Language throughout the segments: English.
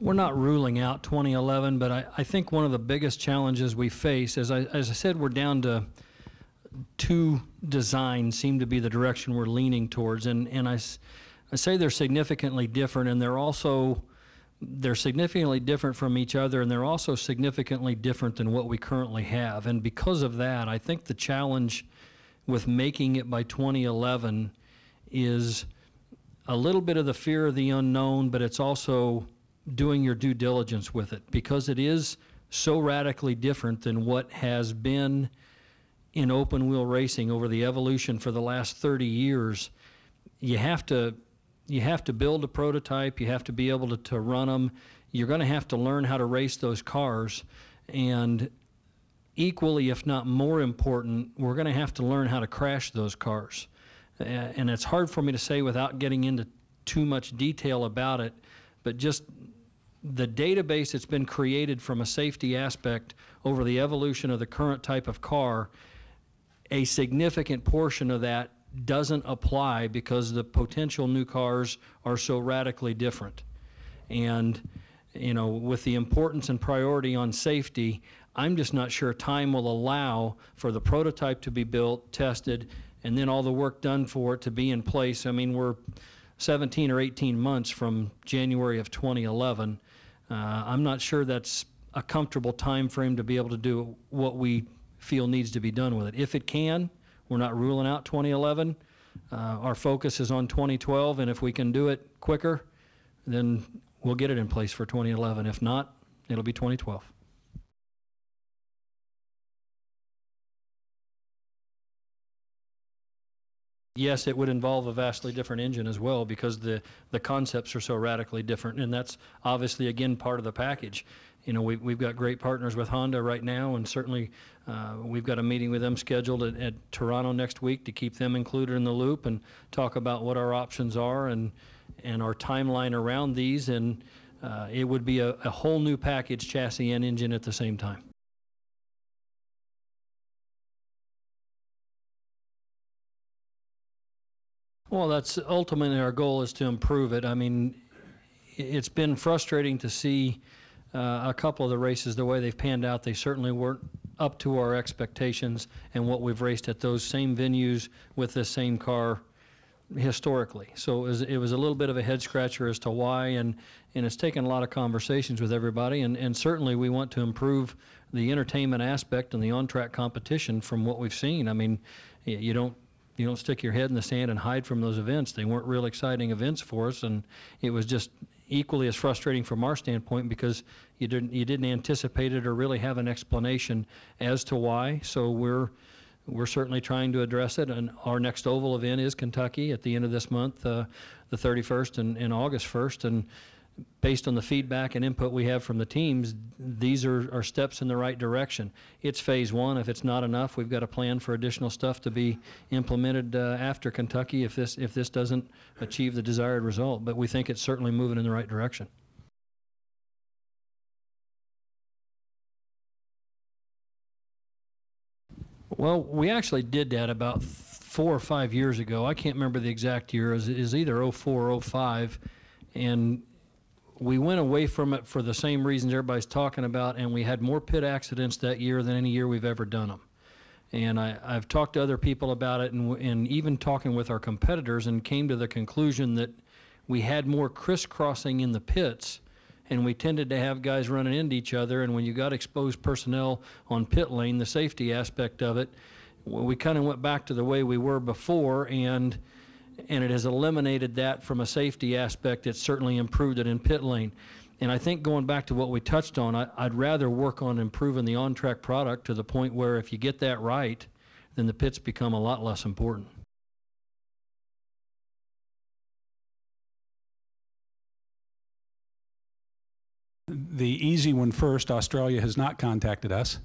We're not ruling out 2011, but I, I think one of the biggest challenges we face, as I, as I said, we're down to two designs seem to be the direction we're leaning towards. And, and I, I say they're significantly different, and they're also, they're significantly different from each other, and they're also significantly different than what we currently have. And because of that, I think the challenge with making it by 2011 is a little bit of the fear of the unknown, but it's also doing your due diligence with it because it is so radically different than what has been in open wheel racing over the evolution for the last 30 years. You have to you have to build a prototype, you have to be able to, to run them. You're going to have to learn how to race those cars and equally if not more important, we're going to have to learn how to crash those cars. And it's hard for me to say without getting into too much detail about it, but just the database that's been created from a safety aspect over the evolution of the current type of car, a significant portion of that doesn't apply because the potential new cars are so radically different. And, you know, with the importance and priority on safety, I'm just not sure time will allow for the prototype to be built, tested, and then all the work done for it to be in place. I mean, we're 17 or 18 months from January of 2011. Uh, I'm not sure that's a comfortable time frame to be able to do what we feel needs to be done with it. If it can, we're not ruling out 2011. Uh, our focus is on 2012, and if we can do it quicker, then we'll get it in place for 2011. If not, it'll be 2012. Yes, it would involve a vastly different engine as well because the, the concepts are so radically different. And that's obviously, again, part of the package. You know, we, we've got great partners with Honda right now, and certainly uh, we've got a meeting with them scheduled at, at Toronto next week to keep them included in the loop and talk about what our options are and, and our timeline around these. And uh, it would be a, a whole new package, chassis and engine at the same time. Well, that's ultimately our goal is to improve it. I mean, it's been frustrating to see uh, a couple of the races, the way they've panned out. They certainly weren't up to our expectations and what we've raced at those same venues with this same car historically. So it was, it was a little bit of a head scratcher as to why, and, and it's taken a lot of conversations with everybody. And, and certainly we want to improve the entertainment aspect and the on-track competition from what we've seen. I mean, you don't you don't stick your head in the sand and hide from those events. They weren't real exciting events for us, and it was just equally as frustrating from our standpoint because you didn't you didn't anticipate it or really have an explanation as to why. So we're we're certainly trying to address it, and our next oval event is Kentucky at the end of this month, uh, the 31st and, and August 1st, and based on the feedback and input we have from the teams, these are, are steps in the right direction. It's phase one. If it's not enough, we've got a plan for additional stuff to be implemented uh, after Kentucky if this if this doesn't achieve the desired result. But we think it's certainly moving in the right direction. Well, we actually did that about four or five years ago. I can't remember the exact year. It was, it was either 04 or 05. And we went away from it for the same reasons everybody's talking about, and we had more pit accidents that year than any year we've ever done them. And I, I've talked to other people about it, and, and even talking with our competitors, and came to the conclusion that we had more crisscrossing in the pits, and we tended to have guys running into each other. And when you got exposed personnel on pit lane, the safety aspect of it, we kind of went back to the way we were before, and and it has eliminated that from a safety aspect. It's certainly improved it in pit lane. And I think going back to what we touched on, I, I'd rather work on improving the on-track product to the point where if you get that right, then the pits become a lot less important. The easy one first, Australia has not contacted us.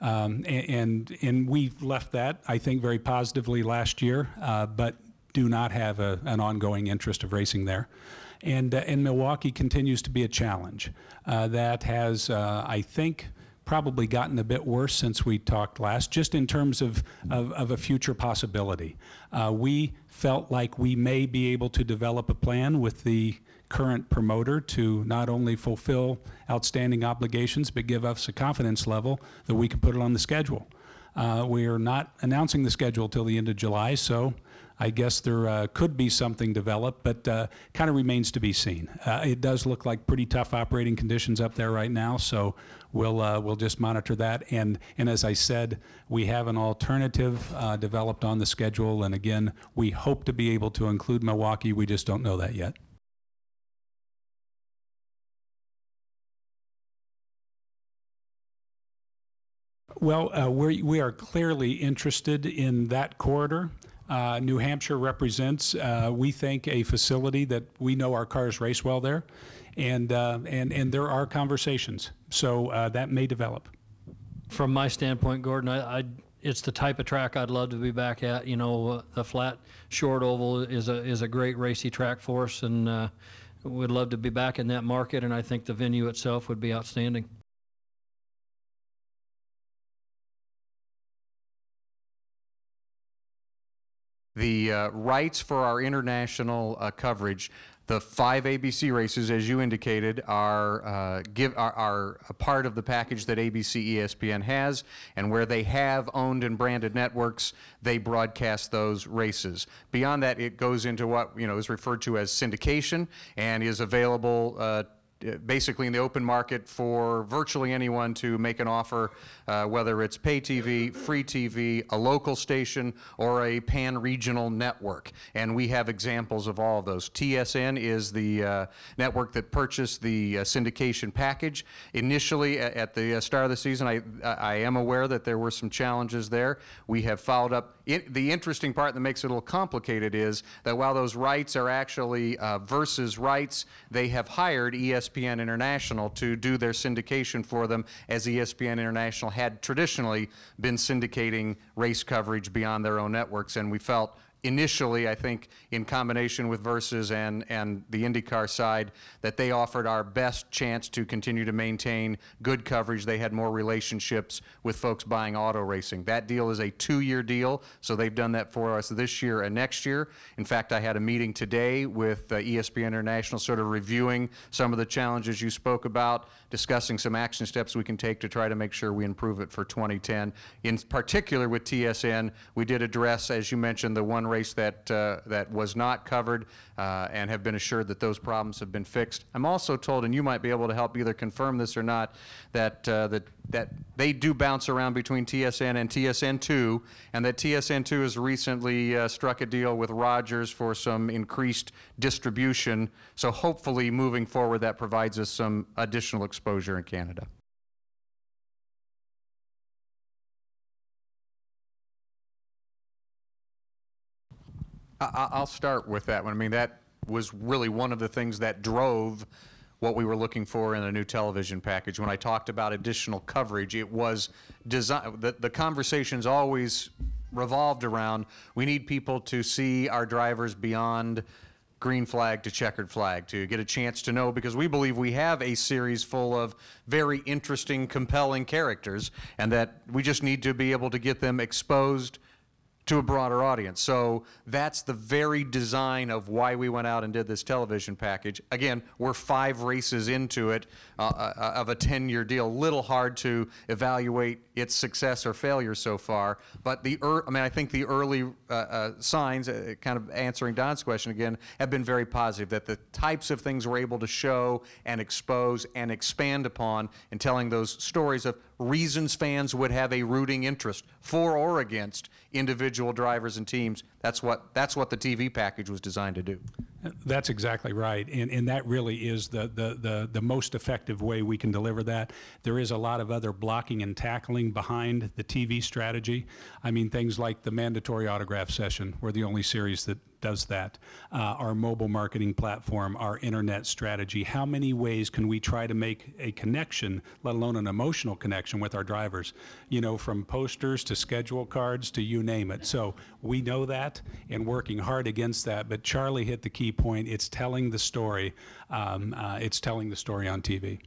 Um, And, and we left that, I think, very positively last year, uh, but do not have a, an ongoing interest of racing there. And, uh, and Milwaukee continues to be a challenge. Uh, That has, uh, I think, probably gotten a bit worse since we talked last, just in terms of, of, of a future possibility. Uh, we felt like we may be able to develop a plan with the current promoter to not only fulfill outstanding obligations, but give us a confidence level that we can put it on the schedule. Uh, we are not announcing the schedule till the end of July, so I guess there uh, could be something developed, but uh, kind of remains to be seen. Uh, it does look like pretty tough operating conditions up there right now, so we'll uh, we'll just monitor that. And and as I said, we have an alternative uh, developed on the schedule, and again, we hope to be able to include Milwaukee. We just don't know that yet. Well, uh, we we are clearly interested in that corridor. Uh, New Hampshire represents, uh, we think, a facility that we know our cars race well there, and uh, and and there are conversations. So uh, that may develop. From my standpoint, Gordon, I, I it's the type of track I'd love to be back at. You know, uh, the flat short oval is a is a great racy track for us, and uh, would love to be back in that market. And I think the venue itself would be outstanding. The uh, rights for our international uh, coverage. The five ABC races, as you indicated, are, uh, give, are, are a part of the package that ABC ESPN has, and where they have owned and branded networks, they broadcast those races. Beyond that, it goes into what you know is referred to as syndication and is available uh, basically in the open market for virtually anyone to make an offer, uh, whether it's pay TV, free TV, a local station, or a pan-regional network. And we have examples of all of those. TSN is the uh, network that purchased the uh, syndication package. Initially, at the uh, start of the season, I, I am aware that there were some challenges there. We have followed up. It, the interesting part that makes it a little complicated is that while those rights are actually uh, Versus rights, they have hired ESPN ESPN International to do their syndication for them, as ESPN International had traditionally been syndicating race coverage beyond their own networks. And we felt initially, I think, in combination with Versus and, and the IndyCar side, that they offered our best chance to continue to maintain good coverage. They had more relationships with folks buying auto racing. That deal is a two-year deal, so they've done that for us this year and next year. In fact, I had a meeting today with uh, ESPN International, sort of reviewing some of the challenges you spoke about, discussing some action steps we can take to try to make sure we improve it for 2010. In particular with TSN, we did address, as you mentioned, the one race that, uh, that was not covered uh, and have been assured that those problems have been fixed. I'm also told, and you might be able to help either confirm this or not, that, uh, that, that they do bounce around between TSN and TSN2, and that TSN2 has recently uh, struck a deal with Rogers for some increased distribution. So hopefully, moving forward, that provides us some additional exposure in Canada. I- I'll start with that one. I mean, that was really one of the things that drove what we were looking for in a new television package. When I talked about additional coverage, it was design. The, the conversations always revolved around we need people to see our drivers beyond green flag to checkered flag to get a chance to know because we believe we have a series full of very interesting, compelling characters, and that we just need to be able to get them exposed to a broader audience. So that's the very design of why we went out and did this television package. Again, we're five races into it uh, uh, of a 10-year deal. Little hard to evaluate its success or failure so far. But the, I mean, I think the early uh, uh signs, uh, kind of answering Don's question again, have been very positive. That the types of things we're able to show and expose and expand upon in telling those stories of reasons fans would have a rooting interest for or against individual drivers and teams. That's what, that's what the TV package was designed to do. That's exactly right. And, and that really is the, the, the, the most effective way we can deliver that. There is a lot of other blocking and tackling behind the TV strategy. I mean, things like the mandatory autograph session, we're the only series that does that. Uh, our mobile marketing platform, our internet strategy. How many ways can we try to make a connection, let alone an emotional connection with our drivers? You know, from posters to schedule cards to you name it. So we know that and working hard against that. But Charlie hit the key point. It's telling the story. Um, uh, it's telling the story on TV.